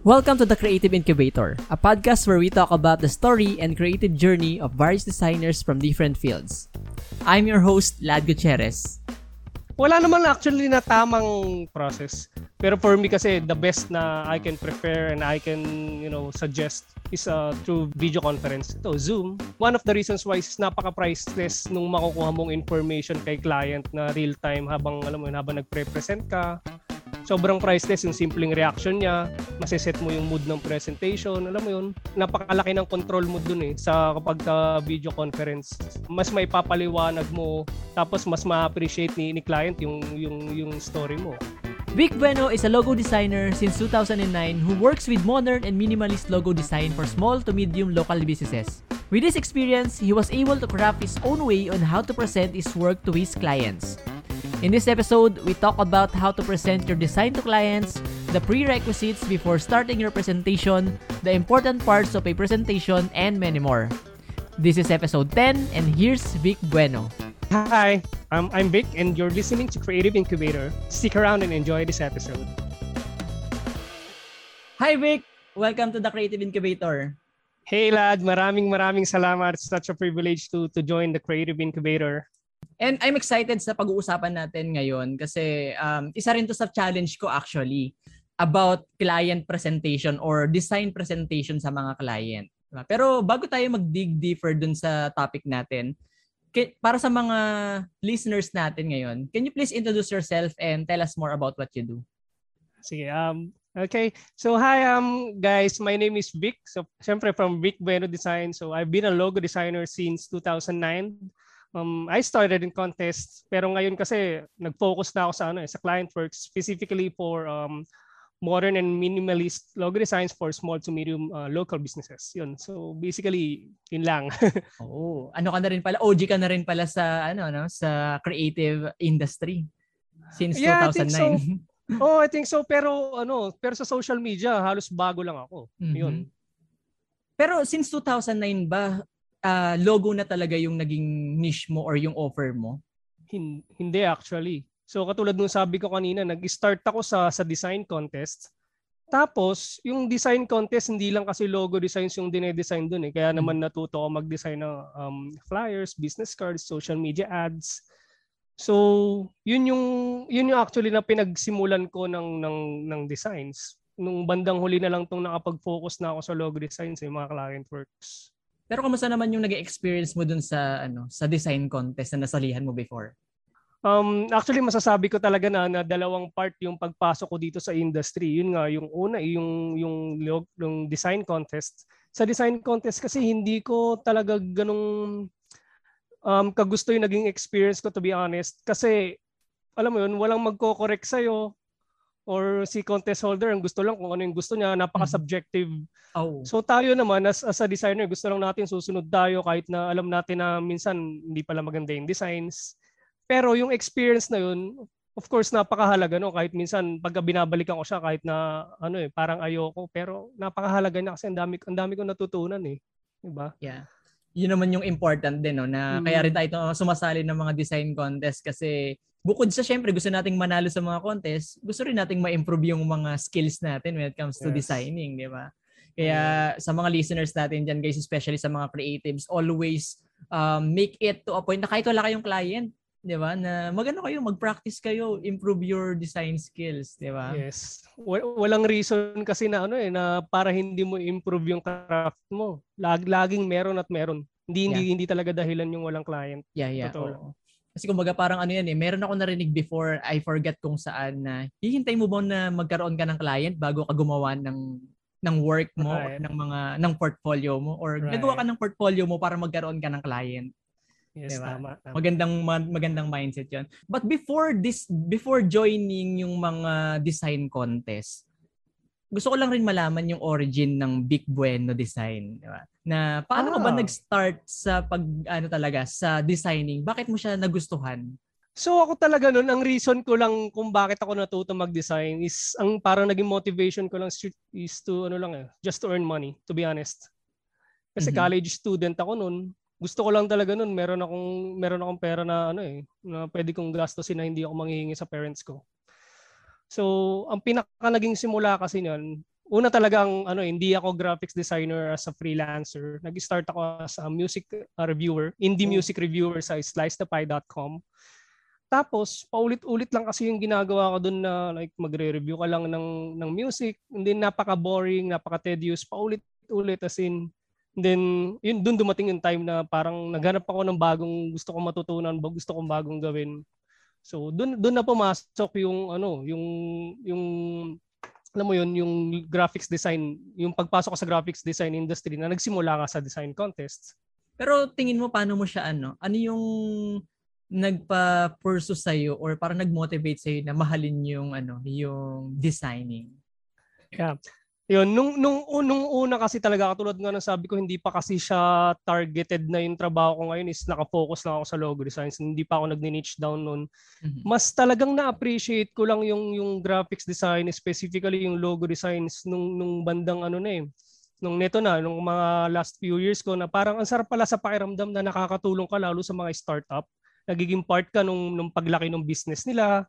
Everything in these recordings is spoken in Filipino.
Welcome to the Creative Incubator, a podcast where we talk about the story and creative journey of various designers from different fields. I'm your host, Lad Gutierrez. Wala naman actually na tamang process. Pero for me kasi the best na I can prefer and I can, you know, suggest is uh, through video conference. Ito, Zoom. One of the reasons why is napaka-priceless nung makukuha mong information kay client na real time habang alam mo yun, habang nagpre-present ka sobrang priceless yung simpleng reaction niya, maseset mo yung mood ng presentation, alam mo yun, napakalaki ng control mo dun eh sa kapag ka video conference. Mas may papaliwanag mo, tapos mas ma-appreciate ni, ni client yung, yung, yung story mo. Vic Bueno is a logo designer since 2009 who works with modern and minimalist logo design for small to medium local businesses. With this experience, he was able to craft his own way on how to present his work to his clients. In this episode, we talk about how to present your design to clients, the prerequisites before starting your presentation, the important parts of a presentation, and many more. This is episode 10, and here's Vic Bueno. Hi, um, I'm Vic, and you're listening to Creative Incubator. Stick around and enjoy this episode. Hi, Vic! Welcome to the Creative Incubator. Hey, lad. Maraming maraming salamat. It's such a privilege to, to join the Creative Incubator. And I'm excited sa pag-uusapan natin ngayon kasi um, isa rin to sa challenge ko actually about client presentation or design presentation sa mga client. Diba? Pero bago tayo mag-dig deeper dun sa topic natin, para sa mga listeners natin ngayon, can you please introduce yourself and tell us more about what you do? Sige, um, Okay. So hi um guys, my name is Vic. So syempre from Vic Bueno Design. So I've been a logo designer since 2009. Um I started in contests pero ngayon kasi nag-focus na ako sa ano eh, sa client work specifically for um modern and minimalist logo designs for small to medium uh, local businesses. Yun. So basically, yun lang. Oo. Ano ka na rin pala? OG ka na rin pala sa ano no, sa creative industry since yeah, 2009. I think so. oh, I think so. Pero ano, pero sa social media, halos bago lang ako. Mm-hmm. Yun. Pero since 2009 ba, uh, logo na talaga yung naging niche mo or yung offer mo? Hindi actually. So katulad nung sabi ko kanina, nag-start ako sa sa design contest. Tapos, yung design contest, hindi lang kasi logo designs yung dine-design dun eh. Kaya naman mm. natuto ako mag-design ng um, flyers, business cards, social media ads. So, yun yung yun yung actually na pinagsimulan ko ng ng ng designs. Nung bandang huli na lang tong nakapag-focus na ako sa logo designs, yung mga client works. Pero kumusta naman yung nag-experience mo dun sa ano, sa design contest na nasalihan mo before? Um, actually masasabi ko talaga na, na dalawang part yung pagpasok ko dito sa industry. Yun nga, yung una yung yung yung design contest. Sa design contest kasi hindi ko talaga ganung um, kagusto yung naging experience ko to be honest. Kasi, alam mo yun, walang magko-correct sa'yo or si contest holder ang gusto lang kung ano yung gusto niya, napaka-subjective. Oh. So tayo naman as, as a designer, gusto lang natin susunod tayo kahit na alam natin na minsan hindi pala maganda yung designs. Pero yung experience na yun, of course napakahalaga no kahit minsan pag binabalikan ko siya kahit na ano eh parang ayoko pero napakahalaga niya kasi ang dami ang dami kong natutunan eh, 'di ba? Yeah yun naman yung important din no na mm. kaya rin tayo sumasali ng mga design contest kasi bukod sa syempre gusto nating manalo sa mga contest, gusto rin nating ma-improve yung mga skills natin when it comes to yes. designing, di ba? Kaya sa mga listeners natin diyan guys, especially sa mga creatives, always um, make it to a point na kahit wala kayong client, 'di ba? Na magano kayo, mag-practice kayo, improve your design skills, 'di ba? Yes. Walang reason kasi na ano eh na para hindi mo improve yung craft mo. Lag laging meron at meron. Hindi yeah. hindi hindi talaga dahilan yung walang client. Yeah, yeah. Totoo Kasi kumbaga parang ano yan eh, meron ako narinig before, I forget kung saan na hihintay mo ba na magkaroon ka ng client bago ka gumawa ng ng work mo right. ng mga ng portfolio mo or right. nagawa ka ng portfolio mo para magkaroon ka ng client. Yes, diba? tama, tama. Magandang magandang mindset 'yon. But before this before joining yung mga design contest, gusto ko lang rin malaman yung origin ng Big Bueno Design, di ba? Na paano ah. ka ba nag-start sa pag ano talaga sa designing? Bakit mo siya nagustuhan? So ako talaga noon, ang reason ko lang kung bakit ako natuto mag-design is ang parang naging motivation ko lang is to ano lang eh, just to earn money, to be honest. Kasi mm-hmm. college student ako noon, gusto ko lang talaga nun meron akong meron akong pera na ano eh na pwede kong gastusin na hindi ako manghihingi sa parents ko. So, ang pinaka naging simula kasi niyan, una talagang ano hindi ako graphics designer as a freelancer. Nag-start ako as a music uh, reviewer, indie oh. music reviewer sa slicethepie.com. Tapos paulit-ulit lang kasi yung ginagawa ko doon na like magre-review ka lang ng ng music, hindi napaka-boring, napaka-tedious, paulit-ulit as in then yun doon dumating yung time na parang naghanap ako ng bagong gusto kong matutunan, gusto kong bagong gawin. So doon doon na pumasok yung ano, yung yung alam mo yun, yung graphics design, yung pagpasok ko sa graphics design industry na nagsimula ka sa design contests. Pero tingin mo paano mo siya ano? Ano yung nagpa-pursue sa iyo or parang nag-motivate sa iyo na mahalin yung ano, yung designing? Yeah. Yun, nung, nung, nung una kasi talaga, katulad nga ng sabi ko, hindi pa kasi siya targeted na yung trabaho ko ngayon is nakafocus lang ako sa logo designs. Hindi pa ako nag-niche down noon. Mm-hmm. Mas talagang na-appreciate ko lang yung, yung graphics design, specifically yung logo designs nung, nung bandang ano na eh. Nung neto na, nung mga last few years ko na parang ang sarap pala sa pakiramdam na nakakatulong ka lalo sa mga startup. Nagiging part ka nung, nung paglaki ng business nila,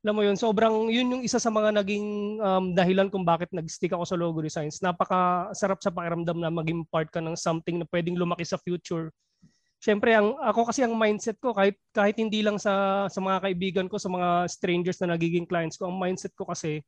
alam mo yun, sobrang yun yung isa sa mga naging um, dahilan kung bakit nag-stick ako sa logo designs. Napaka sarap sa pakiramdam na maging part ka ng something na pwedeng lumaki sa future. Siyempre, ang, ako kasi ang mindset ko, kahit, kahit hindi lang sa, sa mga kaibigan ko, sa mga strangers na nagiging clients ko, ang mindset ko kasi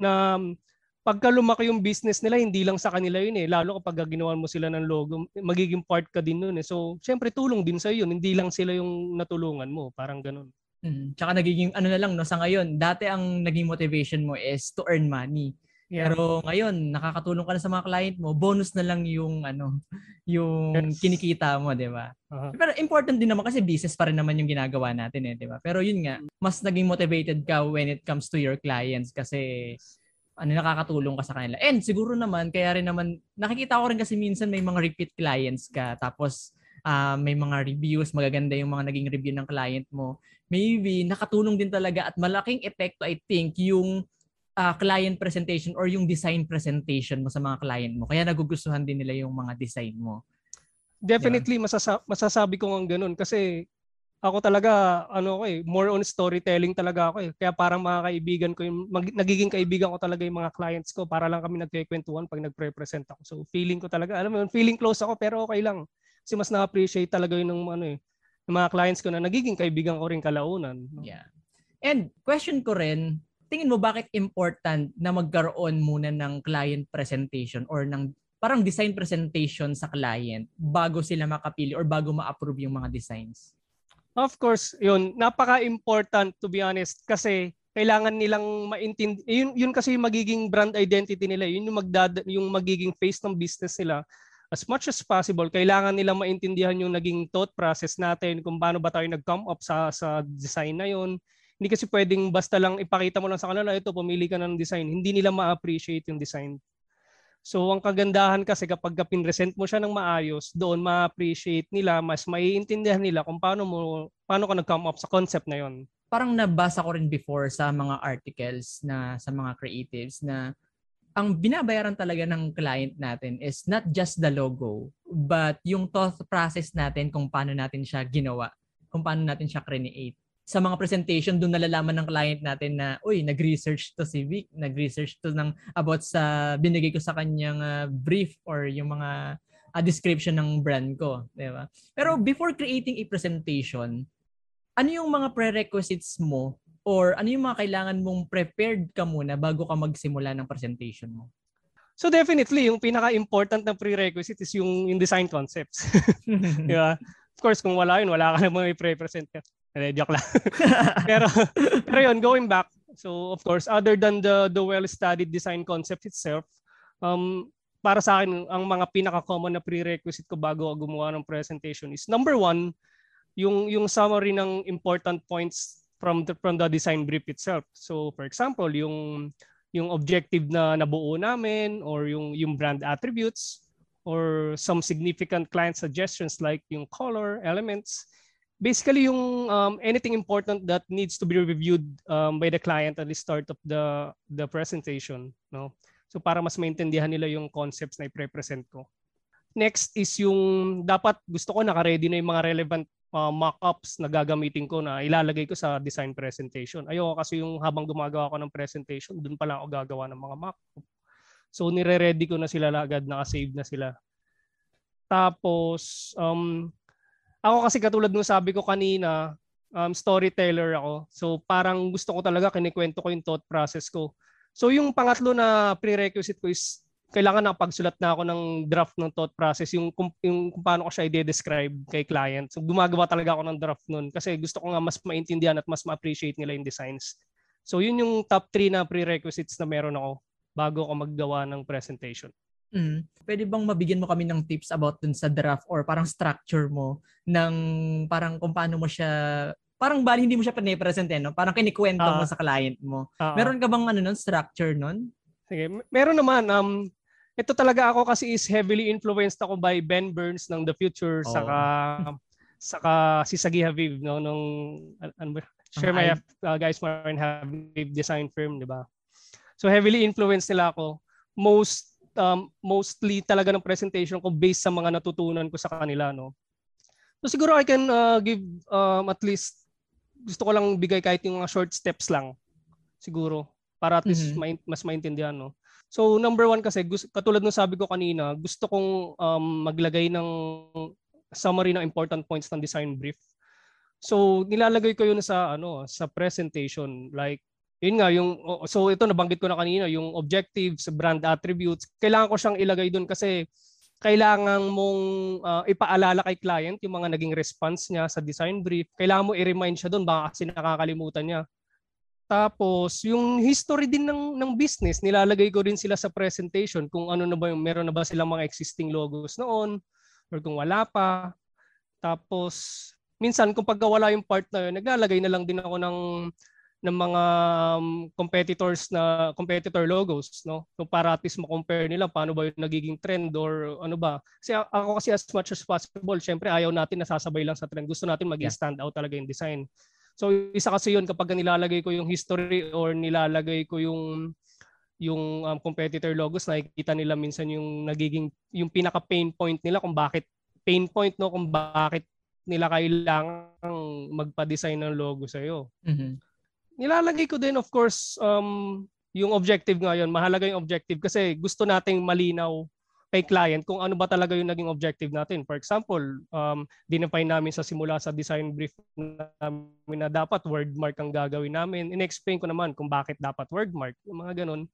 na um, pagka lumaki yung business nila, hindi lang sa kanila yun eh. Lalo kapag ginawa mo sila ng logo, magiging part ka din nun eh. So, siyempre, tulong din sa yun. Hindi lang sila yung natulungan mo. Parang ganun. Mm. Tsaka nagiging ano na lang no sa ngayon, dati ang naging motivation mo is to earn money. Yeah. Pero ngayon, nakakatulong ka na sa mga client mo, bonus na lang yung ano, yung yes. kinikita mo, 'di ba? Uh-huh. Pero important din naman kasi business pa rin naman yung ginagawa natin eh, 'di ba? Pero yun nga, mas naging motivated ka when it comes to your clients kasi ano nakakatulong ka sa kanila. And siguro naman kaya rin naman nakikita ko rin kasi minsan may mga repeat clients ka tapos uh, may mga reviews, magaganda yung mga naging review ng client mo, maybe nakatulong din talaga at malaking epekto I think yung uh, client presentation or yung design presentation mo sa mga client mo. Kaya nagugustuhan din nila yung mga design mo. Definitely diba? masasa- masasabi ko ng ganun kasi ako talaga ano ko eh more on storytelling talaga ako eh. Kaya parang mga kaibigan ko yung mag, nagiging kaibigan ko talaga yung mga clients ko para lang kami nagkikwentuhan pag nagpre-present ako. So feeling ko talaga alam mo feeling close ako pero okay lang. Kasi mas na-appreciate talaga yun ng ano eh, ng mga clients ko na nagiging kaibigan ko rin kalaunan. Yeah. And question ko rin, tingin mo bakit important na magkaroon muna ng client presentation or ng parang design presentation sa client bago sila makapili or bago ma-approve yung mga designs? Of course, yun. Napaka-important to be honest kasi kailangan nilang maintindi yun, yun kasi yung magiging brand identity nila yun yung magdad yung magiging face ng business nila as much as possible, kailangan nilang maintindihan yung naging thought process natin, kung paano ba tayo nag-come up sa, sa design na yon. Hindi kasi pwedeng basta lang ipakita mo lang sa kanila, ito, pumili ka ng design. Hindi nila ma-appreciate yung design. So, ang kagandahan kasi kapag pinresent mo siya ng maayos, doon ma-appreciate nila, mas maiintindihan nila kung paano mo paano ka nag-come up sa concept na yon. Parang nabasa ko rin before sa mga articles na sa mga creatives na ang binabayaran talaga ng client natin is not just the logo, but yung thought process natin kung paano natin siya ginawa, kung paano natin siya create. Sa mga presentation, doon nalalaman ng client natin na, uy, nag-research to si Vic, nag-research to ng about sa binigay ko sa kanyang uh, brief or yung mga uh, description ng brand ko, di ba? Pero before creating a presentation, ano yung mga prerequisites mo or ano yung mga kailangan mong prepared ka muna bago ka magsimula ng presentation mo? So definitely, yung pinaka-important na prerequisite is yung, yung design concepts. Di ba? Of course, kung wala yun, wala ka namang i-present. Eh, joke lang. pero, pero yun, going back, so of course, other than the, the well-studied design concept itself, um, para sa akin, ang mga pinaka-common na prerequisite ko bago gumawa ng presentation is number one, yung, yung summary ng important points from the from the design brief itself. So for example, yung yung objective na nabuo namin or yung yung brand attributes or some significant client suggestions like yung color elements basically yung um, anything important that needs to be reviewed um, by the client at the start of the the presentation no so para mas maintindihan nila yung concepts na i-present ko next is yung dapat gusto ko naka-ready na yung mga relevant uh, mock-ups na gagamitin ko na ilalagay ko sa design presentation. Ayoko kasi yung habang gumagawa ko ng presentation, dun pa lang ako gagawa ng mga mock-up. So nire-ready ko na sila agad, naka-save na sila. Tapos um ako kasi katulad ng sabi ko kanina, um, storyteller ako. So parang gusto ko talaga kinikwento ko yung thought process ko. So yung pangatlo na prerequisite ko is kailangan na pagsulat na ako ng draft ng thought process, yung, kung, yung kung paano ko siya i-describe kay client. So gumagawa talaga ako ng draft nun kasi gusto ko nga mas maintindihan at mas ma-appreciate nila yung designs. So yun yung top 3 na prerequisites na meron ako bago ako maggawa ng presentation. Mm. Pwede bang mabigyan mo kami ng tips about dun sa draft or parang structure mo ng parang kung paano mo siya parang bali hindi mo siya pinipresent eh, no? Parang kinikwento uh, mo sa client mo. Uh, Meron ka bang ano nun, structure nun? Sige, meron naman. Um, ito talaga ako kasi is heavily influenced ako by Ben Burns ng The Future oh. saka saka si Sagi Habib no nung ano ba share my uh, guys Martin Habib design firm di ba? So heavily influenced nila ako. Most um, mostly talaga ng presentation ko based sa mga natutunan ko sa kanila no? So siguro I can uh, give um, at least gusto ko lang bigay kahit yung mga short steps lang siguro para at least mm-hmm. mas maintindihan no So number one kasi, katulad ng sabi ko kanina, gusto kong um, maglagay ng summary ng important points ng design brief. So nilalagay ko yun sa ano sa presentation like yun nga yung so ito nabanggit ko na kanina yung objectives, brand attributes. Kailangan ko siyang ilagay doon kasi kailangan mong uh, ipaalala kay client yung mga naging response niya sa design brief. Kailangan mo i-remind siya doon baka kasi nakakalimutan niya. Tapos, yung history din ng, ng business, nilalagay ko rin sila sa presentation kung ano na ba yung, meron na ba silang mga existing logos noon or kung wala pa. Tapos, minsan kung pagka wala yung part na yun, naglalagay na lang din ako ng ng mga um, competitors na competitor logos no? So para at least ma-compare nila paano ba yung nagiging trend or ano ba. Kasi ako kasi as much as possible syempre ayaw natin nasasabay lang sa trend. Gusto natin mag-stand out talaga yung design So isa kasi yun kapag nilalagay ko yung history or nilalagay ko yung yung um, competitor logos nakikita nila minsan yung nagiging yung pinaka pain point nila kung bakit pain point no kung bakit nila kailangang magpa-design ng logo sa iyo. Mm-hmm. Nilalagay ko din of course um yung objective ngayon, mahalaga yung objective kasi gusto nating malinaw kay client kung ano ba talaga yung naging objective natin. For example, um, dinefine namin sa simula sa design brief namin na dapat word mark ang gagawin namin. In-explain ko naman kung bakit dapat word mark. Yung mga ganun.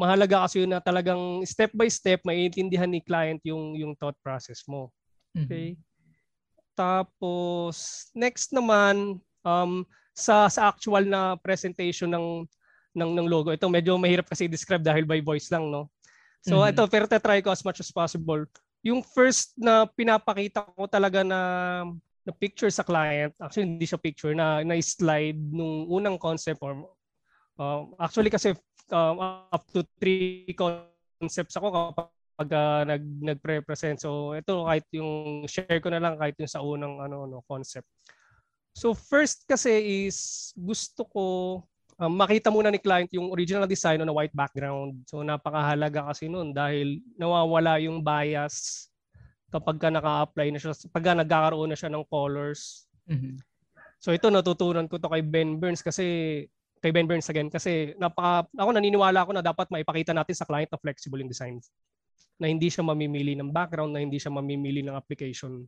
Mahalaga kasi yun na talagang step by step maiintindihan ni client yung yung thought process mo. Mm-hmm. Okay? Mm-hmm. Tapos next naman um, sa sa actual na presentation ng ng ng logo. Ito medyo mahirap kasi describe dahil by voice lang, no? So mm-hmm. ito, pero try ko as much as possible. Yung first na pinapakita ko talaga na na picture sa client, actually hindi siya picture, na, na slide nung unang concept or uh, actually kasi uh, up to three concepts ako kapag uh, nag nagpre-present. So ito kahit yung share ko na lang kahit yung sa unang ano no concept. So first kasi is gusto ko um, makita muna ni client yung original design on a white background. So napakahalaga kasi noon dahil nawawala yung bias kapag ka naka-apply na siya, pag nagkakaroon na siya ng colors. Mm-hmm. So ito natutunan ko to kay Ben Burns kasi kay Ben Burns again kasi napaka ako naniniwala ako na dapat maipakita natin sa client na flexible yung design na hindi siya mamimili ng background, na hindi siya mamimili ng application.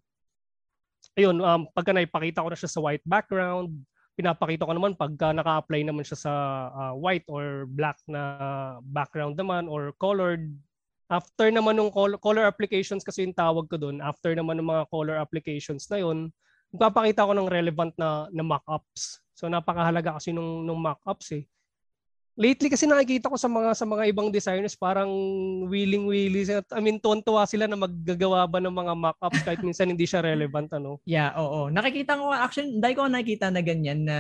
Ayun, um, pagka naipakita ko na siya sa white background, pinapakita ko naman pagka naka-apply naman siya sa uh, white or black na background naman or colored. After naman ng color, color applications kasi yung tawag ko doon, after naman ng mga color applications na yun, magpapakita ko ng relevant na, na mock-ups. So napakahalaga kasi nung, nung mock-ups eh lately kasi nakikita ko sa mga sa mga ibang designers parang willing-willy I mean tuwan-tuwa sila na maggagawa ba ng mga mock-ups kahit minsan hindi siya relevant ano. Yeah, oo. Nakikita ko actually dahil ko nakikita na ganyan na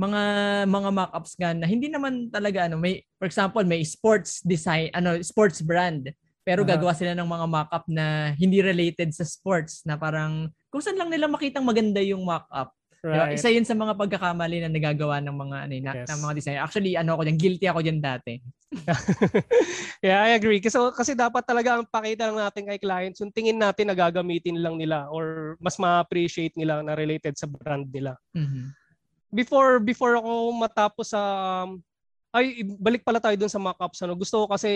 mga mga mock-ups nga na hindi naman talaga ano may for example may sports design ano sports brand pero uh-huh. gagawa sila ng mga mock-up na hindi related sa sports na parang kung saan lang nila makitang maganda yung mock-up Right. Isa yun sa mga pagkakamali na nagagawa ng mga ano, na, yes. ng mga designer. Actually, ano ako diyan, guilty ako diyan dati. yeah, I agree. Kasi kasi dapat talaga ang pakita lang natin kay clients, yung tingin natin na gagamitin lang nila or mas ma-appreciate nila na related sa brand nila. Mm-hmm. Before before ako matapos sa um, Ay, balik pala tayo dun sa mock-ups. Ano? Gusto ko kasi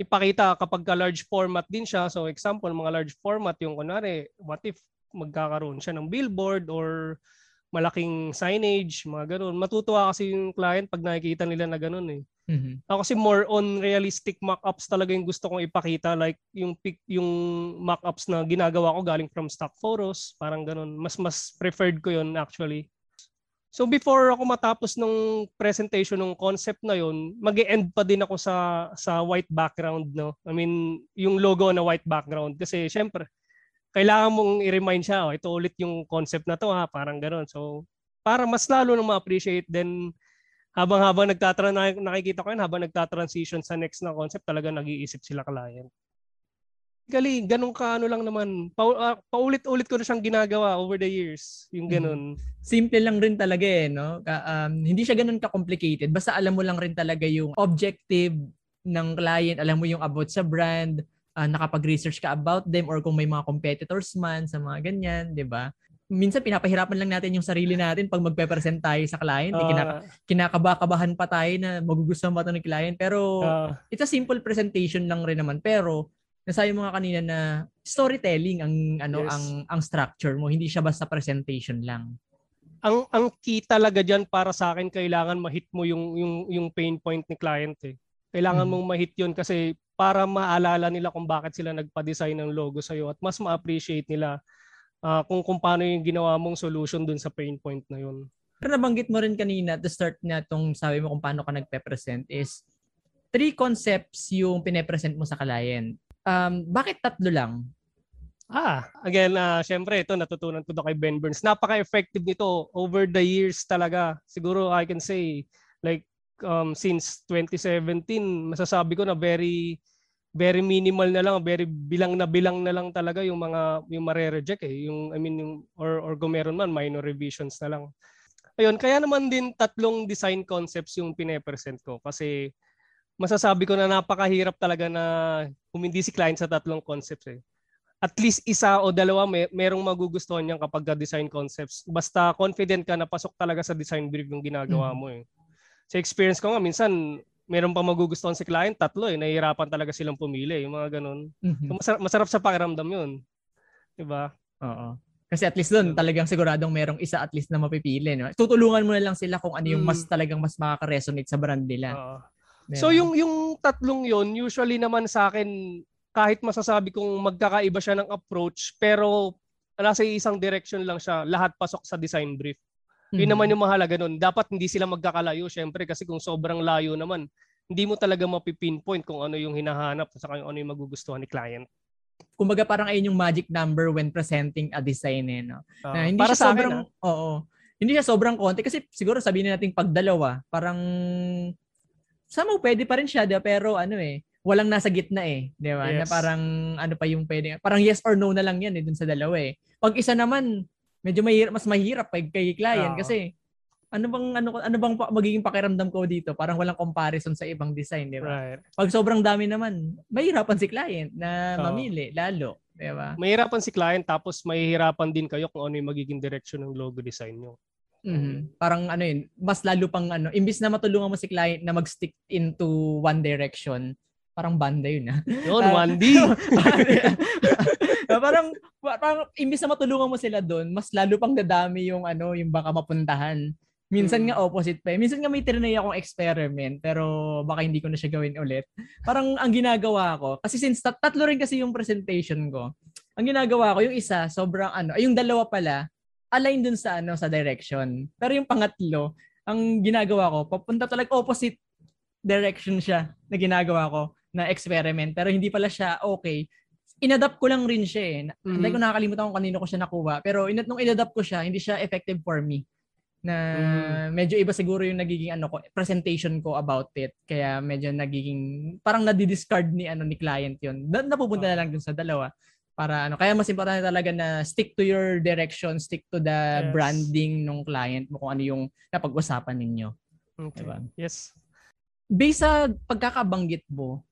ipakita kapag ka large format din siya. So example, mga large format, yung kunwari, what if magkakaroon siya ng billboard or malaking signage, mga ganun. Matutuwa kasi yung client pag nakikita nila na ganun eh. Mhm. Ako kasi more on realistic mock-ups talaga yung gusto kong ipakita like yung pic, yung mock-ups na ginagawa ko galing from stock photos, parang ganun. Mas mas preferred ko yon actually. So before ako matapos ng presentation ng concept na yon, mag-end pa din ako sa sa white background no. I mean, yung logo na white background kasi syempre kailangan mong i-remind siya, oh, ito ulit yung concept na to ha, parang gano'n. So, para mas lalo nang ma-appreciate then habang-habang nagtatra nakikita ko yan habang nagta-transition sa next na concept talaga nag-iisip sila client. Gali, ganun ka ano lang naman. Pa, uh, paulit-ulit ko na siyang ginagawa over the years. Yung ganun. Simple lang rin talaga eh, no? Ka- um, hindi siya ganun ka-complicated. Basta alam mo lang rin talaga yung objective ng client, alam mo yung about sa brand, uh, nakapag-research ka about them or kung may mga competitors man sa mga ganyan, 'di ba? Minsan pinapahirapan lang natin yung sarili natin pag magpe-present tayo sa client. Uh, kinaka- kinakaba-kabahan pa tayo na magugustuhan ba ito ng client. Pero uh, it's a simple presentation lang rin naman. Pero nasabi mo nga kanina na storytelling ang ano yes. ang ang structure mo, hindi siya basta presentation lang. Ang ang key talaga diyan para sa akin kailangan ma-hit mo yung yung yung pain point ni client eh. Kailangan hmm. mong ma-hit 'yon kasi para maalala nila kung bakit sila nagpa-design ng logo sa iyo at mas ma-appreciate nila uh, kung kung paano yung ginawa mong solution dun sa pain point na yun. Pero nabanggit mo rin kanina at the start na tong sabi mo kung paano ka nagpe-present is three concepts yung pine-present mo sa client Um, bakit tatlo lang? Ah, again, uh, syempre ito natutunan ko to kay Ben Burns. Napaka-effective nito over the years talaga. Siguro I can say like um, since 2017, masasabi ko na very very minimal na lang, very bilang na bilang na lang talaga yung mga yung mare-reject eh. Yung I mean yung or or kung meron man minor revisions na lang. Ayun, kaya naman din tatlong design concepts yung pine-present ko kasi masasabi ko na napakahirap talaga na humindi si client sa tatlong concepts eh. At least isa o dalawa may merong magugustuhan niyan kapag design concepts. Basta confident ka na pasok talaga sa design brief yung ginagawa mm-hmm. mo eh. Sa experience ko nga minsan meron pa magugustuhan si client, tatlo eh. Nahihirapan talaga silang pumili, yung mga ganun. Mm-hmm. So masarap, masarap sa pakiramdam yun. 'Di ba? Oo. Kasi at least doon talagang siguradong merong isa at least na mapipili. No? Tutulungan mo na lang sila kung ano yung mas mm. talagang mas makaka-resonate sa brand nila. Uh, So yung yung tatlong yon usually naman sa akin kahit masasabi kong magkakaiba siya ng approach pero nasa isang direction lang siya, lahat pasok sa design brief. Mm-hmm. Yun naman yung mahalaga nun. Dapat hindi sila magkakalayo syempre kasi kung sobrang layo naman, hindi mo talaga mapipinpoint kung ano yung hinahanap at saka ano yung magugustuhan ni client. Kumbaga parang ayun yung magic number when presenting a design eh, no? Uh, na hindi para siya sobrang, akin, ah. oo. Hindi siya sobrang konti kasi siguro sabihin natin pag dalawa, parang somehow pwede pa rin siya, diba? pero ano eh, walang nasa gitna eh, 'di ba? Yes. Na parang ano pa yung pwede, parang yes or no na lang 'yan eh dun sa dalawa eh. Pag isa naman, medyo mahirap, mas mahirap pag kay client uh kasi ano bang ano ano bang magiging pakiramdam ko dito? Parang walang comparison sa ibang design, 'di ba? Right. Pag sobrang dami naman, mahirapan si client na mamili uh lalo, 'di ba? Mahirapan si client tapos mahihirapan din kayo kung ano yung magiging direction ng logo design niyo. Mm-hmm. Parang ano yun, mas lalo pang ano, imbis na matulungan mo si client na mag-stick into one direction, parang banda yun ah. Yun, uh, 1D. parang, parang imbis na matulungan mo sila doon, mas lalo pang dadami yung ano, yung baka mapuntahan. Minsan mm. nga opposite pa. Eh. Minsan nga may trinay akong experiment pero baka hindi ko na siya gawin ulit. Parang ang ginagawa ko, kasi since tat- tatlo rin kasi yung presentation ko, ang ginagawa ko, yung isa, sobrang ano, ay yung dalawa pala, align dun sa ano sa direction. Pero yung pangatlo, ang ginagawa ko, papunta talaga opposite direction siya na ginagawa ko na experiment. Pero hindi pala siya okay. Inadapt ko lang rin siya eh. Mm-hmm. Hindi ko nakakalimutan kung kanino ko siya nakuha. Pero in- nung inadapt ko siya, hindi siya effective for me. Na mm-hmm. medyo iba siguro yung nagiging ano ko, presentation ko about it. Kaya medyo nagiging, parang nadi-discard ni, ano, ni client yun. Na, napupunta na lang dun sa dalawa para ano kaya mas importante talaga na stick to your direction stick to the yes. branding ng client mo kung ano yung napag-usapan ninyo okay. diba? yes based sa pagkakabanggit mo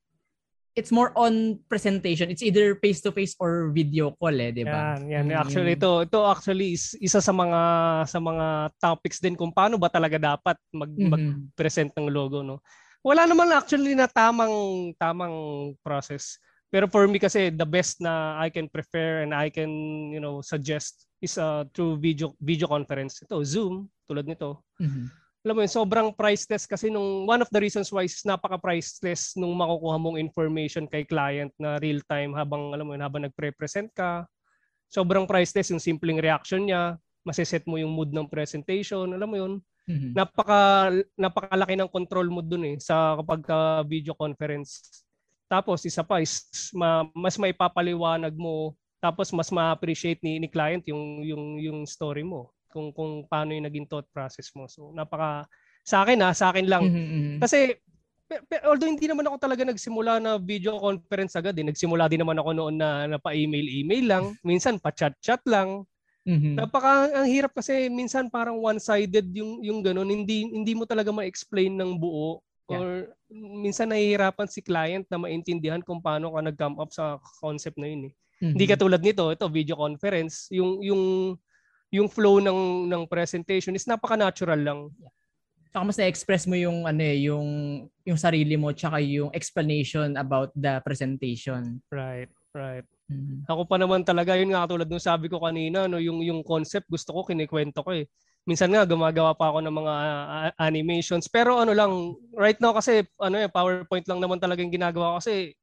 it's more on presentation. It's either face-to-face or video call eh, di ba? Yan, yan. Yung- Actually, ito, ito actually is isa sa mga sa mga topics din kung paano ba talaga dapat mag, Mhm. mag-present ng logo, no? Wala naman actually na tamang tamang process. Pero for me kasi the best na I can prefer and I can, you know, suggest is uh, through video video conference. Ito, Zoom, tulad nito. Mhm. Alam mo yun, sobrang priceless kasi nung one of the reasons why is napaka-priceless nung makukuha mong information kay client na real time habang alam mo yun, habang nagpre-present ka. Sobrang priceless yung simpleng reaction niya, maseset mo yung mood ng presentation, alam mo yun. Mhm. Napaka napakalaki ng control mo dun eh sa kapag ka video conference. Tapos isa pa is ma, mas maipapaliwanag mo tapos mas ma-appreciate ni, ni client yung yung yung story mo kung kung paano yung naging thought process mo. So napaka sa akin ha, sa akin lang. Mhm, mhm. Kasi although hindi naman ako talaga nagsimula na video conference agad, eh. nagsimula din naman ako noon na, na pa-email-email lang, minsan pa-chat-chat lang. Mhm. Napaka ang hirap kasi minsan parang one-sided yung yung ganun, hindi hindi mo talaga ma-explain ng buo Yeah. or minsan nahihirapan si client na maintindihan kung paano ka nag-come up sa concept na yun eh. Mhm. Hindi katulad nito, ito video conference, yung yung yung flow ng ng presentation is napaka-natural lang. Tsaka mas na-express mo yung ano eh, yung yung sarili mo tsaka yung explanation about the presentation. Right, right. Mhm. Ako pa naman talaga, yun nga katulad nung sabi ko kanina, no, yung yung concept gusto ko kinikwento ko eh. Minsan nga gumagawa pa ako ng mga ah, animations, pero ano lang, right now kasi ano eh, PowerPoint lang naman talaga yung ginagawa ko kasi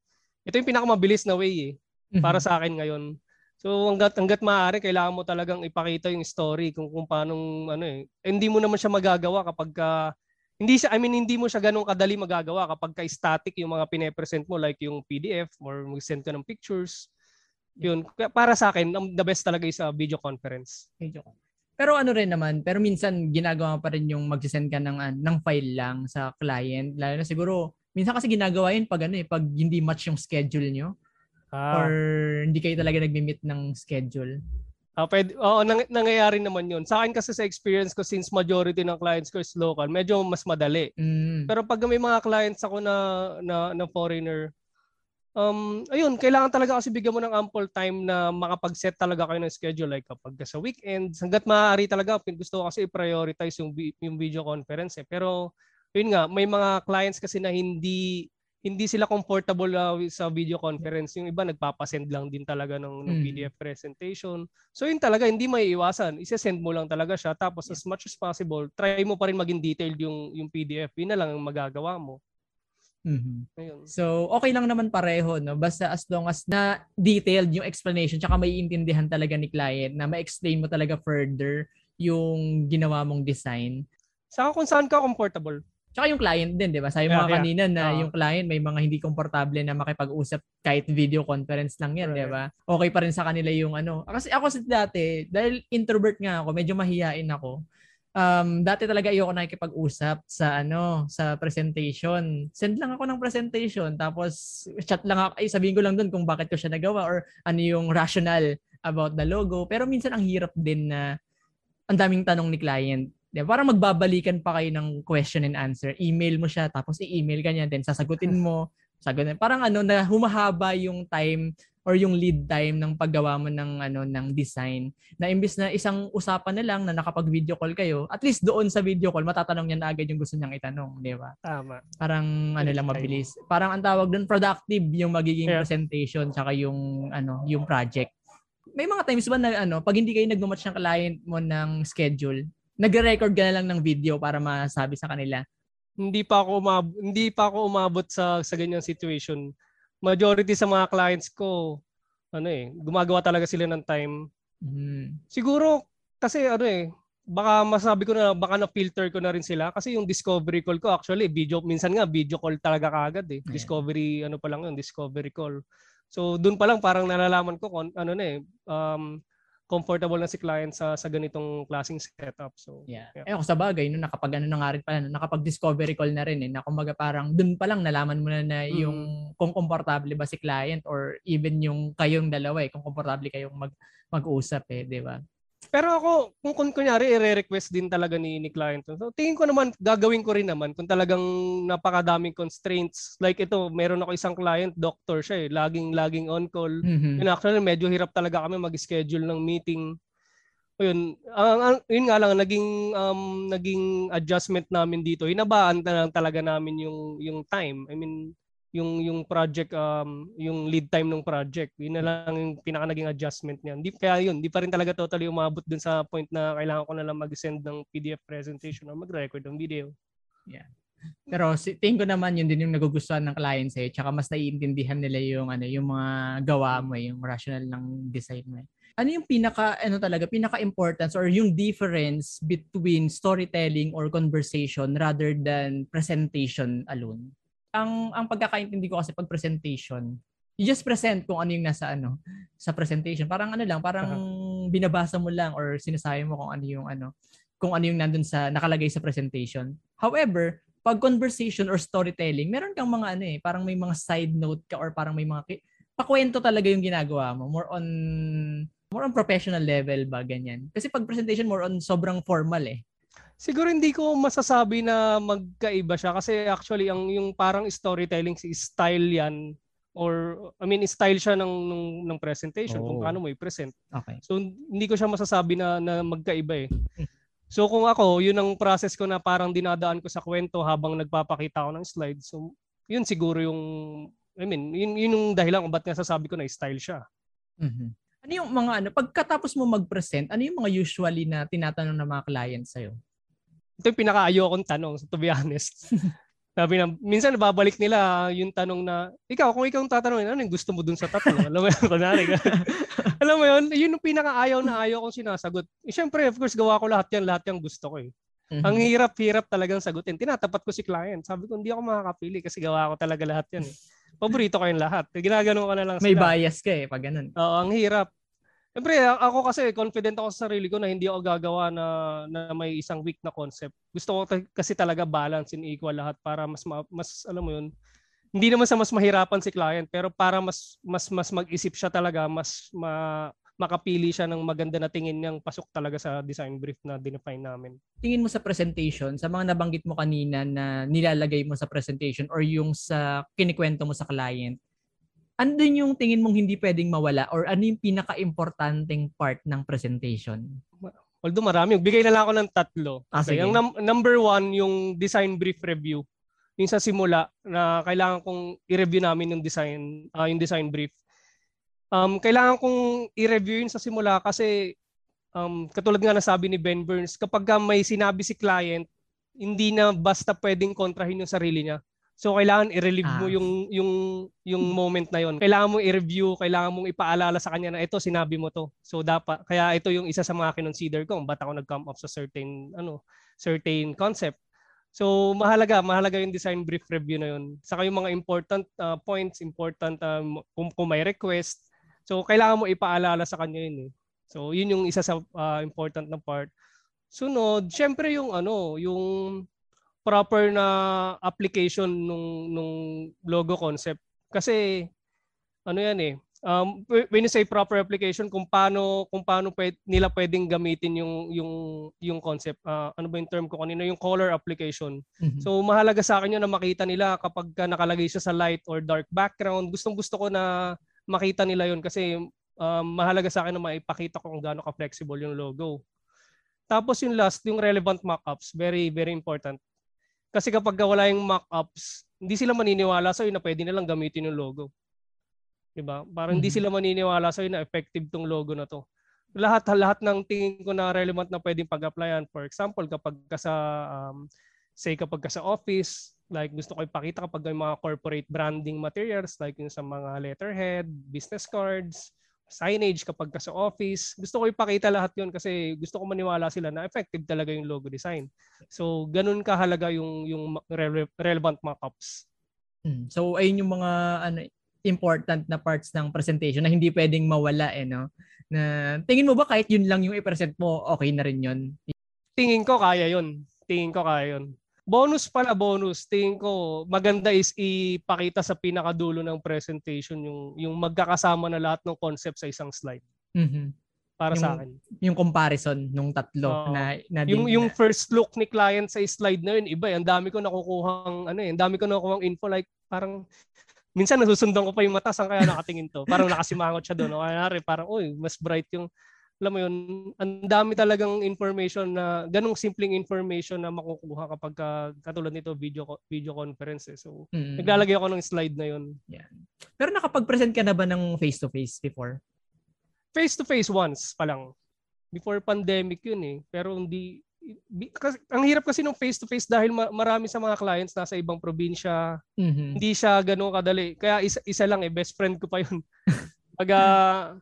ito yung pinakamabilis na way eh, para Mhm. sa akin ngayon. So hanggat hanggat maaari kailangan mo talagang ipakita yung story kung kung paano ano eh. Eh, Hindi mo naman siya magagawa kapag ka hindi siya I mean hindi mo siya ganun kadali magagawa kapag ka static yung mga pine-present mo like yung PDF or mag-send ka ng pictures. Yun, para sa akin, the best talaga is sa video conference. Medyo ko. Pero ano rin naman, pero minsan ginagawa pa rin yung mag-send ka ng, an- ng file lang sa client. Lalo na siguro, minsan kasi ginagawa yun pag ano eh, pag hindi match yung schedule nyo Ah, or hindi kayo talaga nagmi-meet ng schedule. ah, pwede, oo, nang, nangyayari naman yun. Sa akin kasi sa experience ko, since majority ng clients ko is local, medyo mas madali. Mm. Pero pag may mga clients ako na, na, na foreigner, um, ayun, kailangan talaga kasi bigyan mo ng ample time na makapag-set talaga kayo ng schedule. Like kapag sa weekend, hanggat maaari talaga, gusto ko kasi i-prioritize yung, yung video conference eh. Pero yun nga, may mga clients kasi na hindi hindi sila comfortable uh, sa video conference. Yung iba nagpapasend lang din talaga ng, ng Mm. PDF presentation. So yun talaga, hindi may iwasan. Isesend mo lang talaga siya. Tapos as much as possible, try mo pa rin maging detailed yung, yung PDF. Yun na lang ang magagawa mo. Mhm. Ayun. So, okay lang naman pareho, no? Basta as long as na detailed yung explanation tsaka may intindihan talaga ni client na ma-explain mo talaga further yung ginawa mong design. Saka kung saan ka comfortable. Tsaka yung client din, di ba? Sabi Yeah, mo nga yeah. kanina na Oo. yung client may mga hindi komportable na makipag-usap kahit video conference lang yan, di ba? Okay pa rin sa kanila yung ano. Kasi ako sa dati, dahil introvert nga ako, medyo mahihain ako. Um, dati talaga ayoko nakikipag-usap sa ano, sa presentation. Send lang ako ng presentation tapos chat lang ako, ay sabihin ko lang doon kung bakit ko siya nagawa or ano yung rational about the logo. Pero minsan ang hirap din na ang daming tanong ni client. Di ba? Parang magbabalikan pa kayo ng question and answer. Email mo siya, tapos i-email ka niya, then sasagutin mo. Sagutin. Parang ano, na humahaba yung time or yung lead time ng paggawa mo ng ano ng design na imbis na isang usapan na lang na nakapag video call kayo at least doon sa video call matatanong niya na agad yung gusto niyang itanong di ba Tama. parang ano lang time. mabilis parang ang tawag doon productive yung magiging Yeah. presentation tsaka yung ano yung project may mga times ba na ano pag hindi kayo nagmamatch ng client mo ng schedule nagre-record ka na lang ng video para masabi sa kanila Hindi pa ako umab- hindi pa ako umabot sa sa ganyang situation. Majority sa mga clients ko ano eh, gumagawa talaga sila ng time. mm. Siguro kasi ano eh, baka masabi ko na baka na-filter ko na rin sila kasi yung discovery call ko actually video minsan nga video call talaga kaagad eh. Yeah. Discovery ano pa lang yun, discovery call. So doon pa lang parang nalalaman ko kung ano na eh um comfortable na si client sa sa ganitong klaseng setup. So Yeah. Yeah. Eh sa bagay, no, nakapag ano na nga rin pala, nakapag-discovery call na rin eh, na kumbaga parang dun pa lang nalaman mo na na Mm. yung kung komportable ba si client or even yung kayong dalawa eh, kung komportable kayong mag mag-usap eh, di ba? Pero ako, kung, kung kunyari, i-request din talaga ni, ni client. So, tingin ko naman, gagawin ko rin naman kung talagang napakadaming constraints. Like ito, meron ako isang client, doctor siya eh. Laging, laging on call. Mhm. And actually, medyo hirap talaga kami mag-schedule ng meeting. Yun, ang, ang, yun nga lang, naging, um, naging adjustment namin dito. Hinabaan na lang talaga namin yung, yung time. I mean, yung yung project um yung lead time ng project yun na lang yung pinaka naging adjustment niyan di kaya yun di pa rin talaga totally umabot dun sa point na kailangan ko na lang mag-send ng PDF presentation or mag-record ng video Pero si, tingin ko naman yun din yung nagugustuhan ng client sa'yo. Tsaka mas naiintindihan nila yung, ano, yung mga gawa mo, eh, yung rational ng design mo. eh. Ano yung pinaka, ano talaga, pinaka-importance or yung difference between storytelling or conversation rather than presentation alone? Ang, ang pagkakaintindi ko kasi pag presentation, you just present kung ano yung nasa ano sa presentation. Parang ano lang, parang binabasa mo lang or sinasabi mo kung ano yung ano kung ano yung nandun sa nakalagay sa presentation. However, pag conversation or storytelling, meron kang mga ano eh, parang may mga side note ka or parang may mga ki- pakwento talaga yung ginagawa mo. More on more on professional level ba ganyan. Kasi pag presentation more on sobrang formal eh. Siguro hindi ko masasabi na magkaiba siya kasi actually ang yung parang storytelling si style yan or I mean style siya ng ng, ng presentation kung Oh. paano mo i-present. Okay. So hindi ko siya masasabi na na magkaiba eh. So kung ako, yun ang process ko na parang dinadaan ko sa kwento habang nagpapakita ako ng slides. So yun siguro yung I mean, yun, yun yung dahilan kung ba't nasasabi ko na style siya. Mhm. Ano yung mga ano, pagkatapos mo mag-present, ano yung mga usually na tinatanong ng mga clients sa'yo? Ito yung pinakaayo kong tanong, to be honest. Sabi na, minsan nababalik nila yung tanong na, ikaw, kung ikaw ang tatanungin, ano yung gusto mo dun sa tatlo? Alam mo yun, kunwari. Alam mo yun, yun yung pinakaayaw na ayaw kong sinasagot. Eh, Siyempre, of course, gawa ko lahat yan, lahat yung gusto ko eh. Mhm. Ang hirap-hirap talagang sagutin. Tinatapat ko si client. Sabi ko, hindi ako makakapili kasi gawa ko talaga lahat yan eh. Paborito ko yung lahat. Ginagano ko na lang May sila. bias ka eh pag ganun. Oo, ang hirap. Siyempre, ako kasi confident ako sa sarili ko na hindi ako gagawa na, na may isang weak na concept. Gusto ko ta- kasi talaga balance and equal lahat para mas, ma- mas alam mo yun, hindi naman sa mas mahirapan si client, pero para mas mas mas mag-isip siya talaga, mas ma, makapili siya ng maganda na tingin niyang pasok talaga sa design brief na dinefine namin. tingin mo sa presentation, sa mga nabanggit mo kanina na nilalagay mo sa presentation or yung sa kinikwento mo sa client, andun yung tingin mong hindi pwedeng mawala or ano yung pinaka-importanting part ng presentation? Although marami, bigay na lang ako ng tatlo. Ah, sige. Ang num- number one, yung design brief review. Yung sa simula na kailangan kong i-review namin yung design, ah, yung design brief. Um, kailangan kong i-review yun sa simula kasi um, katulad nga nasabi ni Ben Burns, kapag ka may sinabi si client, hindi na basta pwedeng kontrahin yung sarili niya. So kailangan i-relieve mo Ah. yung yung yung moment na yon. Kailangan mo i-review, kailangan mong ipaalala sa kanya na ito sinabi mo to. So dapat kaya ito yung isa sa mga kinonsider ko ba't ako nag-come up sa certain ano, certain concept. So mahalaga, mahalaga yung design brief review na yun. Saka yung mga important uh, points, important um, kung, kung may request. So kailangan mo ipaalala sa kanya yun eh. So yun yung isa sa uh, important na part. Sunod, syempre yung ano, yung proper na application nung nung logo concept. Kasi ano yan eh, um, when you say proper application kung paano kung paano pwed, nila pwedeng gamitin yung yung yung concept ah, ano ba yung term ko kanina yung color application Mhm. So mahalaga sa akin yun na makita nila kapag ka nakalagay siya sa light or dark background. Gustong gusto ko na makita nila yun kasi um, mahalaga sa akin na maipakita ko kung gaano ka-flexible yung logo. Tapos yung last, yung relevant mockups, very very important. Kasi kapag ka wala yung mockups, hindi sila maniniwala sa na pwede nilang gamitin yung logo. 'Di ba? Parang hindi Mhm. sila maniniwala sa na effective tong logo na to. Lahat lahat ng tingin ko na relevant na pwedeng pag-applyan. For example, kapag ka sa um, say kapag ka sa office, like gusto ko ipakita kapag may mga corporate branding materials like yung sa mga letterhead, business cards, signage kapag ka sa office. Gusto ko ipakita lahat yon kasi gusto ko maniwala sila na effective talaga yung logo design. So, ganun kahalaga yung yung rele- relevant mockups. Mm. So ayun yung mga ano important na parts ng presentation na hindi pwedeng mawala eh no. Na tingin mo ba kahit yun lang yung i-present mo, okay na rin yun? Tingin ko kaya yon. Tingin ko kaya yon. Bonus pala bonus. Tingin ko maganda is ipakita sa pinakadulo ng presentation yung yung magkakasama na lahat ng concept sa isang slide. Mhm. para yung, sa akin. Yung comparison nung tatlo Oo. na, na Yung din- yung na- first look ni client sa slide na yun, iba eh. Ang dami ko nakukuhang ano eh, ang dami ko nakukuhang info like parang minsan nasusundan ko pa yung mata saan kaya nakatingin to. Parang nakasimangot siya doon. O kaya parang uy, mas bright yung alam mo yun, ang dami talagang information na ganong simpleng information na makukuha kapag ka, katulad nito video video conference eh. So Mm. naglalagay ako ng slide na yun. Pero nakapag-present ka na ba ng face-to-face before? Face to face once pa lang. Before pandemic yun eh. Pero hindi kasi, ang hirap kasi ng face to face dahil ma- marami sa mga clients nasa ibang probinsya, Mhm. hindi siya gano'n kadali. Kaya isa, isa lang eh, best friend ko pa yun. Taga,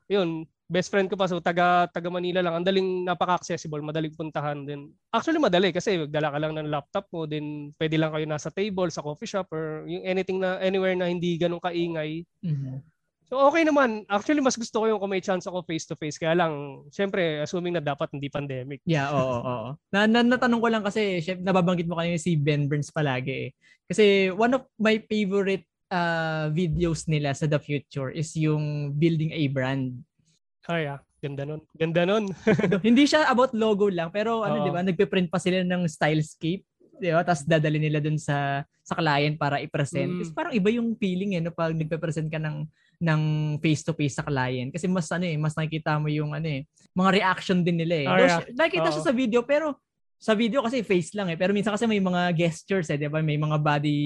yun, best friend ko pa. So, taga, taga Manila lang. Ang daling, napaka-accessible, madaling puntahan din. Actually, madali kasi magdala ka lang ng laptop mo, then pwede lang kayo nasa table, sa coffee shop, or yung anything na, anywhere na hindi ganun kaingay. Mhm. So, okay naman. Actually, mas gusto ko yung kung may chance ako face-to-face. Kaya lang, syempre, assuming na dapat hindi pandemic. Yeah, oo, oo. Na, na, natanong ko lang kasi, syempre, nababanggit mo kanina si Ben Burns palagi eh. Kasi one of my favorite uh, videos nila sa the future is yung building a brand. Ay, ah, ganda nun. Ganda nun. Hindi siya about logo lang, pero ano Oo. 'di ba, nagpe-print pa sila ng stylescape, 'di ba? Tapos dadali nila dun sa sa client para i-present. Mm. Kasi parang iba yung feeling eh no pag nagpe-present ka ng ng face to face sa client kasi mas ano eh, mas nakikita mo yung ano eh, mga reaction din nila eh. Oh, yeah. siya- nakikita siya Oo. sa video pero sa video kasi face lang eh. Pero minsan kasi may mga gestures eh, 'di ba? May mga body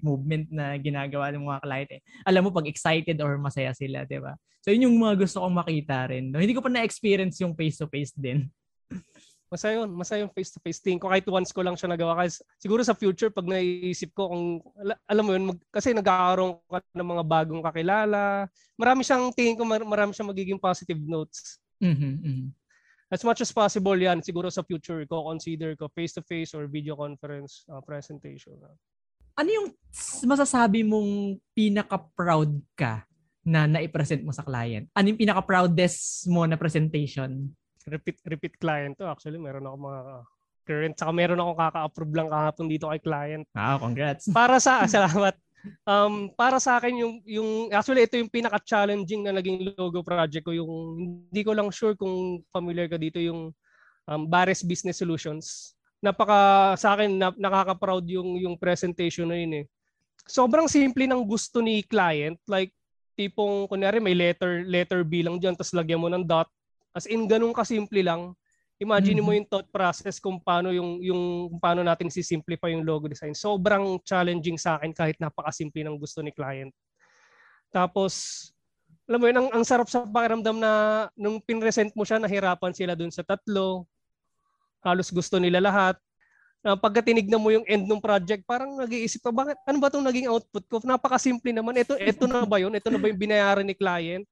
movement na ginagawa ng mga client eh. Alam mo pag excited or masaya sila, 'di ba? So yun yung mga gusto kong makita rin. No? Hindi ko pa na-experience yung face to face din. Masaya yun. Masaya yung face-to-face thing ko. Kahit once ko lang siya nagawa. Kasi siguro sa future, pag naisip ko kung, ala- alam mo yun, mag, kasi nagkakaroon ka ng mga bagong kakilala. Marami siyang, tingin ko, mar- marami siyang magiging positive notes. Mhm, mhm. As much as possible yan, siguro sa future ko, consider ko face-to-face or video conference uh, presentation. Ano yung masasabi mong pinaka-proud ka na naipresent mo sa client? Ano yung pinaka-proudest mo na presentation? Repeat, repeat client to. Actually, meron ako mga current. Saka meron akong kaka-approve lang kahapon dito kay client. Wow, congrats. para sa salamat. Um, para sa akin yung yung actually ito yung pinaka-challenging na naging logo project ko yung hindi ko lang sure kung familiar ka dito yung um, Bares Business Solutions. Napaka sa akin na, nakaka-proud yung yung presentation na yun eh. Sobrang simple ng gusto ni client like tipong kunyari may letter letter B lang diyan tapos lagyan mo ng dot. As in ganun kasimple lang. Imagine mo Mhm. yung thought process kung paano yung yung kung paano natin si-simplify yung logo design. Sobrang challenging sa akin kahit napakasimple ng gusto ni client. Tapos alam mo yun, ang, ang sarap sa pakiramdam na nung pinresent mo siya, nahirapan sila dun sa tatlo. Halos gusto nila lahat. Uh, pagka tinignan mo yung end ng project, parang nag-iisip ka, bakit, ano ba itong naging output ko? Napakasimple naman. Ito, ito na ba yun? Ito na ba yung binayaran ni client?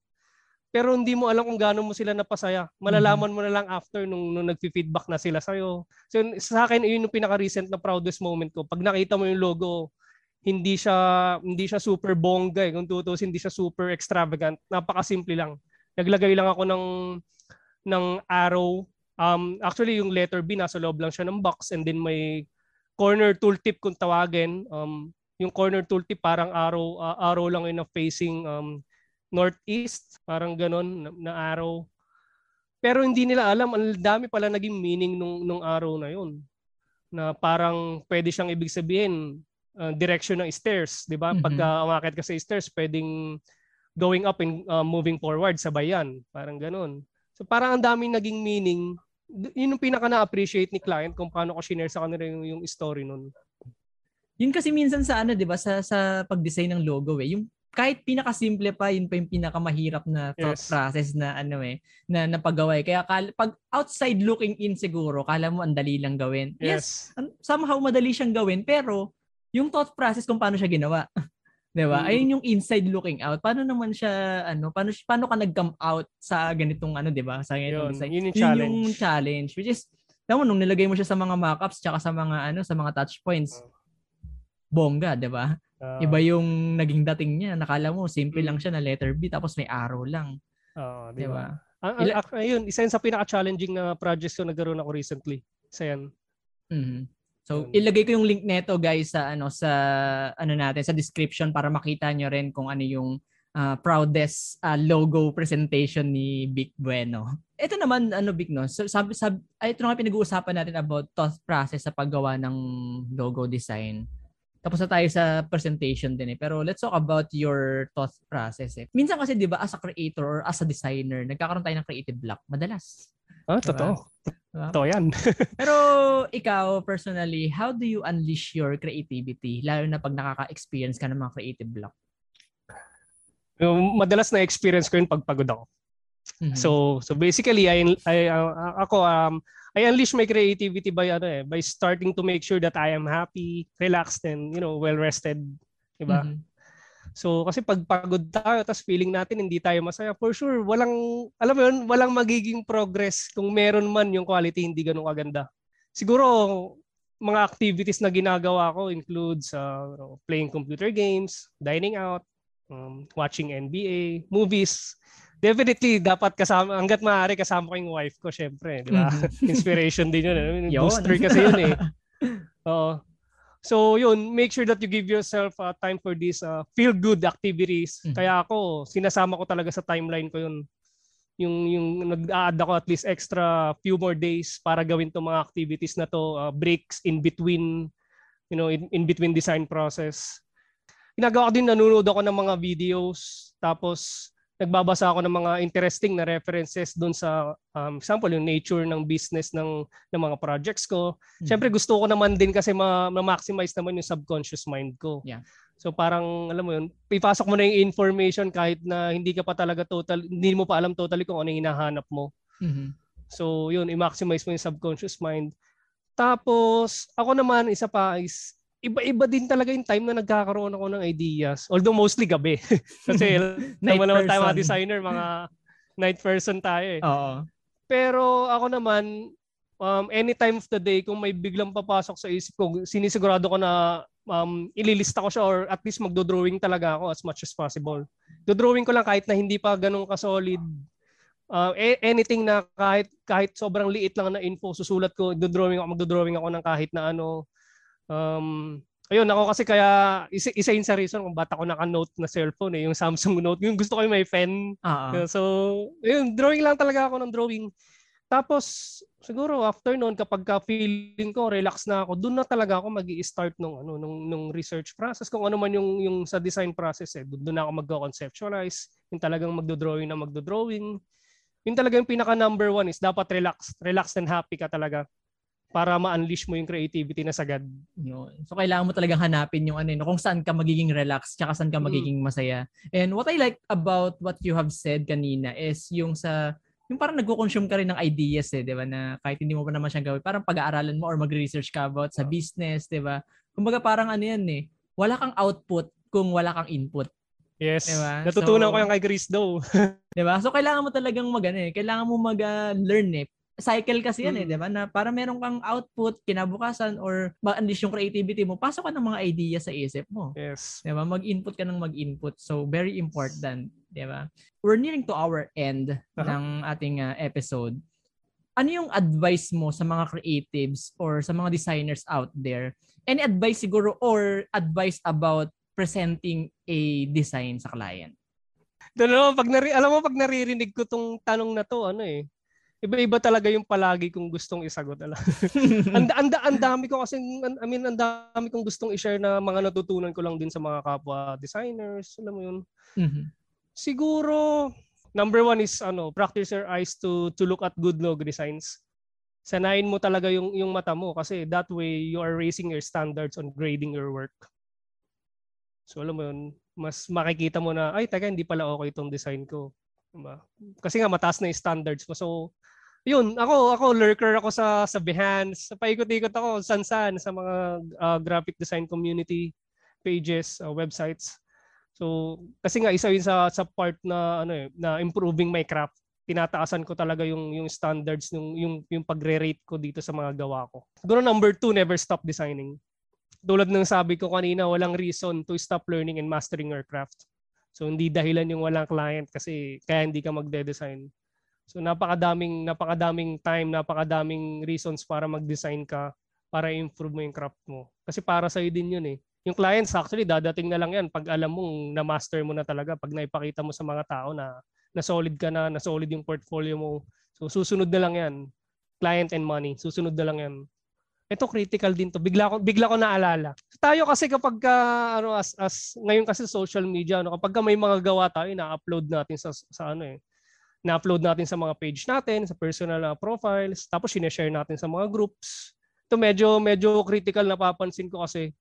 Pero hindi mo alam kung gaano mo sila napasaya. Malalaman mo na lang after nung, nung nag-feedback na sila sa'yo. So yun, sa akin, yun yung pinaka-recent na proudest moment ko. Pag nakita mo yung logo, hindi siya hindi siya super bongga eh. Kung tutusin, hindi siya super extravagant. Napakasimple lang. Naglagay lang ako ng ng arrow. Um, actually, yung letter B nasa loob lang siya ng box and then may corner tooltip kung tawagin. Um, yung corner tooltip parang arrow uh, arrow lang yun na facing um, northeast, parang ganon na, na arrow. Pero hindi nila alam, ang dami pala naging meaning nung, nung arrow na yun. Na parang pwede siyang ibig sabihin, uh, direction ng stairs, di ba? Mhm. Pagka umakit ka sa stairs, pwedeng going up and uh, moving forward, sabay yan. Parang ganon. So parang ang daming naging meaning. Yun yung pinaka na-appreciate ni client kung paano ko shinare sa kanila yung, yung story nun. Yun kasi minsan sa ano, 'di ba, sa sa pag-design ng logo eh, yung kahit pinakasimple pa, yun pa yung pinakamahirap na thought Yes. process na ano eh, na napagawa eh. Kaya kal- pag outside looking in siguro, kala mo ang dali lang gawin. Yes, Yes. somehow madali siyang gawin, pero yung thought process kung paano siya ginawa. 'Di ba? Mm. Ayun yung inside looking out. Paano naman siya ano, paano paano ka nag-come out sa ganitong ano, 'di ba? Sa ganitong Yun, yun yung Yun challenge. yung challenge which is mo nung nilagay mo siya sa mga mockups tsaka sa mga ano, sa mga touch points. Bongga, 'di ba? Uh, Iba yung naging dating niya. Nakala mo, simple Mm. lang siya na letter B tapos may arrow lang. Oo, Di di ba? ba? Ah, Ila- ah, ayun, isa yun sa pinaka-challenging na projects ko nagkaroon ako recently. Isa yan. Mhm. So, Yun. ilagay ko yung link neto guys sa ano sa ano natin sa description para makita nyo rin kung ano yung uh, proudest uh, logo presentation ni Vic Bueno. Ito naman, ano Vic, no? So, sabi, sabi, ay, ito nga pinag-uusapan natin about thought process sa paggawa ng logo design. Tapos na tayo sa presentation din eh. Pero let's talk about your thought process eh. Minsan kasi 'di ba as a creator or as a designer, nagkakaroon tayo ng creative block madalas. Ah, diba? totoo. Diba? Totoo yan. Pero ikaw personally, how do you unleash your creativity lalo na pag nakaka-experience ka ng mga creative block? Yung madalas na experience ko yun pag pagod ako. Mm-hmm. So so basically I, I uh, ako um I unleash my creativity by ano eh, by starting to make sure that I am happy, relaxed and you know, well rested, 'di ba? Mm-hmm. So kasi pag pagod tayo tapos feeling natin hindi tayo masaya, for sure walang alam mo yun, walang magiging progress kung meron man yung quality hindi ganun kaganda. Siguro mga activities na ginagawa ko includes uh, playing computer games, dining out, um, watching NBA, movies, definitely dapat kasama hangga't maaari kasama ko yung wife ko syempre, di ba? Mm-hmm. Inspiration din yun. Eh. yun. Booster kasi yun eh. Oo. So yun, make sure that you give yourself uh, time for these uh, feel good activities. Mm-hmm. Kaya ako, sinasama ko talaga sa timeline ko yun. Yung yung nag-add ako at least extra few more days para gawin tong mga activities na to, uh, breaks in between you know, in, in between design process. Ginagawa ko din nanonood ako ng mga videos tapos nagbabasa ako ng mga interesting na references doon sa um, example yung nature ng business ng ng mga projects ko. Mm-hmm. Siyempre gusto ko naman din kasi ma- ma-maximize naman yung subconscious mind ko. Yeah. So parang alam mo yun, ipasok mo na yung information kahit na hindi ka pa talaga total hindi mo pa alam totally kung ano yung hinahanap mo. Mm-hmm. So yun, i-maximize mo yung subconscious mind. Tapos ako naman isa pa is iba-iba din talaga yung time na nagkakaroon ako ng ideas. Although mostly gabi. Kasi naman naman tayo mga designer, mga night person tayo eh. Oo. Pero ako naman, um, any time of the day, kung may biglang papasok sa isip ko, sinisigurado ko na um, ililista ko siya or at least magdo-drawing talaga ako as much as possible. Do-drawing ko lang kahit na hindi pa ganun ka-solid. Uh, anything na kahit kahit sobrang liit lang na info susulat ko, do-drawing ako, magdo-drawing ako ng kahit na ano Um, ayun, ako kasi kaya isa, isa yun sa reason kung ba't ako naka-note na cellphone eh, yung Samsung Note. Yung gusto ko yung may pen. Uh-huh. So, ayun, drawing lang talaga ako ng drawing. Tapos, siguro after noon, kapag ka feeling ko, relax na ako, doon na talaga ako mag start nung, ano, nung, nung research process. Kung ano man yung, yung sa design process, eh, doon na ako mag-conceptualize. Yung talagang magdo-drawing na magdo-drawing. Yung talaga yung pinaka number one is dapat relax. Relax and happy ka talaga para ma-unleash mo yung creativity na sagad. Yun. So kailangan mo talagang hanapin yung ano, eh, kung saan ka magiging relax, tsaka saan ka mm. magiging masaya. And what I like about what you have said kanina is yung sa yung parang nagko-consume ka rin ng ideas eh, 'di ba? Na kahit hindi mo pa naman siya gawin, parang pag-aaralan mo or mag-research ka about sa business, 'di ba? Kumbaga parang ano yan eh, wala kang output kung wala kang input. Yes. Diba? Natutunan so, ko yung kay Chris Doe. 'Di ba? So kailangan mo talagang mag ano eh, kailangan mo mag-learn eh cycle kasi yan mm. eh, di ba? Na para meron kang output kinabukasan or ma-unleash yung creativity mo, pasok ka ng mga idea sa isip mo. Yes. Di ba? Mag-input ka ng mag-input. So, very important. Di ba? We're nearing to our end uh-huh. ng ating uh, episode. Ano yung advice mo sa mga creatives or sa mga designers out there? Any advice siguro or advice about presenting a design sa client? Doon pag nari, alam mo pag naririnig ko tong tanong na to, ano eh, iba-iba talaga yung palagi kong gustong isagot. ang, ang, ang dami ko kasi, I mean, ang dami kong gustong i-share na mga natutunan ko lang din sa mga kapwa designers. Alam mo yun? Mm-hmm. Siguro, number one is, ano, practice your eyes to, to look at good logo designs. Sanayin mo talaga yung, yung mata mo kasi that way you are raising your standards on grading your work. So alam mo yun, mas makikita mo na, ay, taga, hindi pala okay itong design ko. Diba? Kasi nga mataas na yung standards mo. So yun, ako ako lurker ako sa sa Behance. Paikot-ikot ako san-san sa mga uh, graphic design community pages, uh, websites. So kasi nga isa yun sa sa part na ano eh, na improving my craft. Tinataasan ko talaga yung yung standards yung yung yung pagre-rate ko dito sa mga gawa ko. Siguro number two, never stop designing. Tulad ng sabi ko kanina, walang reason to stop learning and mastering your craft. So hindi dahilan yung walang client kasi kaya hindi ka magde-design So napakadaming napakadaming time, napakadaming reasons para mag-design ka para improve mo yung craft mo. Kasi para sa din 'yun eh. Yung clients actually dadating na lang yan pag alam mong na-master mo na talaga, pag naipakita mo sa mga tao na na solid ka na, na solid yung portfolio mo. So susunod na lang yan. Client and money, susunod na lang yan. Ito critical din to. Bigla ko bigla ko naalala. Tayo kasi kapag ka, ano as, as ngayon kasi social media ano kapag ka may mga gawa tayo na-upload natin sa sa ano eh na-upload natin sa mga page natin, sa personal na profiles, tapos sineshare natin sa mga groups. Ito medyo medyo critical na papansin ko kasi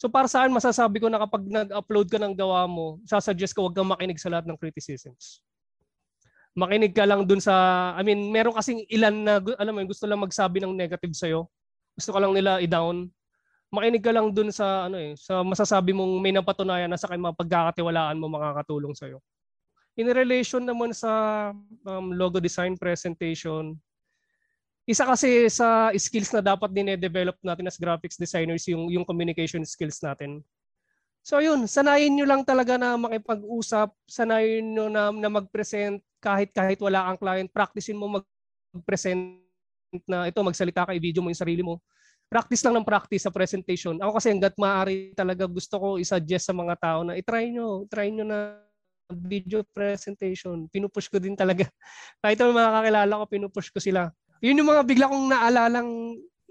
So para saan masasabi ko na kapag nag-upload ka ng gawa mo, sasuggest ko wag kang makinig sa lahat ng criticisms makinig ka lang dun sa, I mean, meron kasing ilan na, alam mo, gusto lang magsabi ng negative sa'yo. Gusto ka lang nila i-down. Makinig ka lang dun sa, ano eh, sa masasabi mong may napatunayan na sa mga pagkakatiwalaan mo makakatulong sa'yo. In relation naman sa um, logo design presentation, isa kasi sa skills na dapat din develop natin as graphics designers yung yung communication skills natin. So yun, sanayin nyo lang talaga na makipag-usap, sanayin nyo na, na mag-present kahit kahit wala kang client, practicein mo mag-present na ito, magsalita ka, i-video mo yung sarili mo. Practice lang ng practice sa presentation. Ako kasi hanggat maaari talaga gusto ko i-suggest sa mga tao na i-try nyo, try nyo na video presentation. Pinupush ko din talaga. Kahit yung mga kakilala ko, pinupush ko sila. Yun yung mga bigla kong naalalang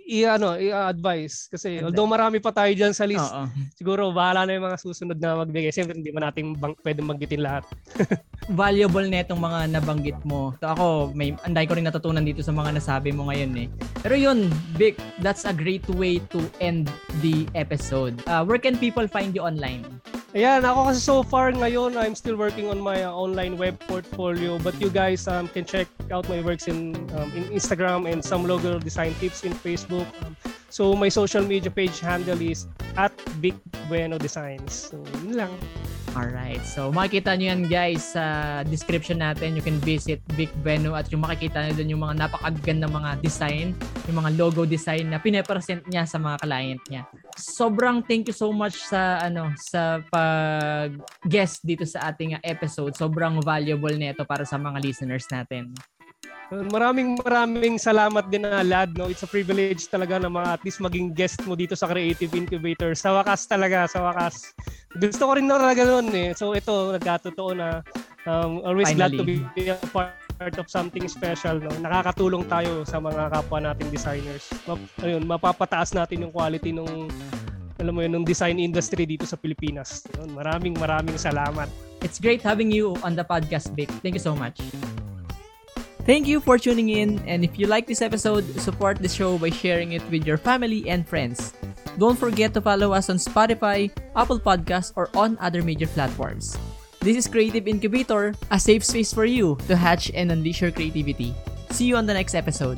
i ano i-advise. Kasi And although marami pa tayo diyan sa list Oo. siguro bahala na yung mga susunod na magbigay. Siyempre hindi man natin bang, pwedeng maggitin lahat. Valuable na itong mga nabanggit mo. So ako may anday ko rin natutunan dito sa mga nasabi mo ngayon eh. Pero yun Vic that's a great way to end the episode. Uh, where can people find you online? Ayan, ako kasi so far ngayon, I'm still working on my uh, online web portfolio. But you guys um, can check out my works in um, in Instagram and some logo design tips in Facebook. Um, so my social media page handle is at Big Bueno Designs. So yun lang. Alright. So, makikita nyo yan guys sa description natin. You can visit Big Venu at yung makikita nyo dun yung mga napakaganda mga design, yung mga logo design na pinapresent niya sa mga client niya. Sobrang thank you so much sa ano sa pag guest dito sa ating episode. Sobrang valuable nito para sa mga listeners natin. Maraming maraming salamat din na lad no. It's a privilege talaga na mga at least maging guest mo dito sa Creative Incubator. Sa wakas talaga, sa wakas. Gusto ko rin na talaga noon eh. So ito nagkatotoo na um, always Finally. glad to be a part of something special no. Nakakatulong tayo sa mga kapwa nating designers. Map, ayun, mapapataas natin yung quality ng alam mo yun, ng design industry dito sa Pilipinas. Maraming maraming salamat. It's great having you on the podcast, Vic. Thank you so much. Thank you for tuning in, and if you like this episode, support the show by sharing it with your family and friends. Don't forget to follow us on Spotify, Apple Podcasts, or on other major platforms. This is Creative Incubator, a safe space for you to hatch and unleash your creativity. See you on the next episode.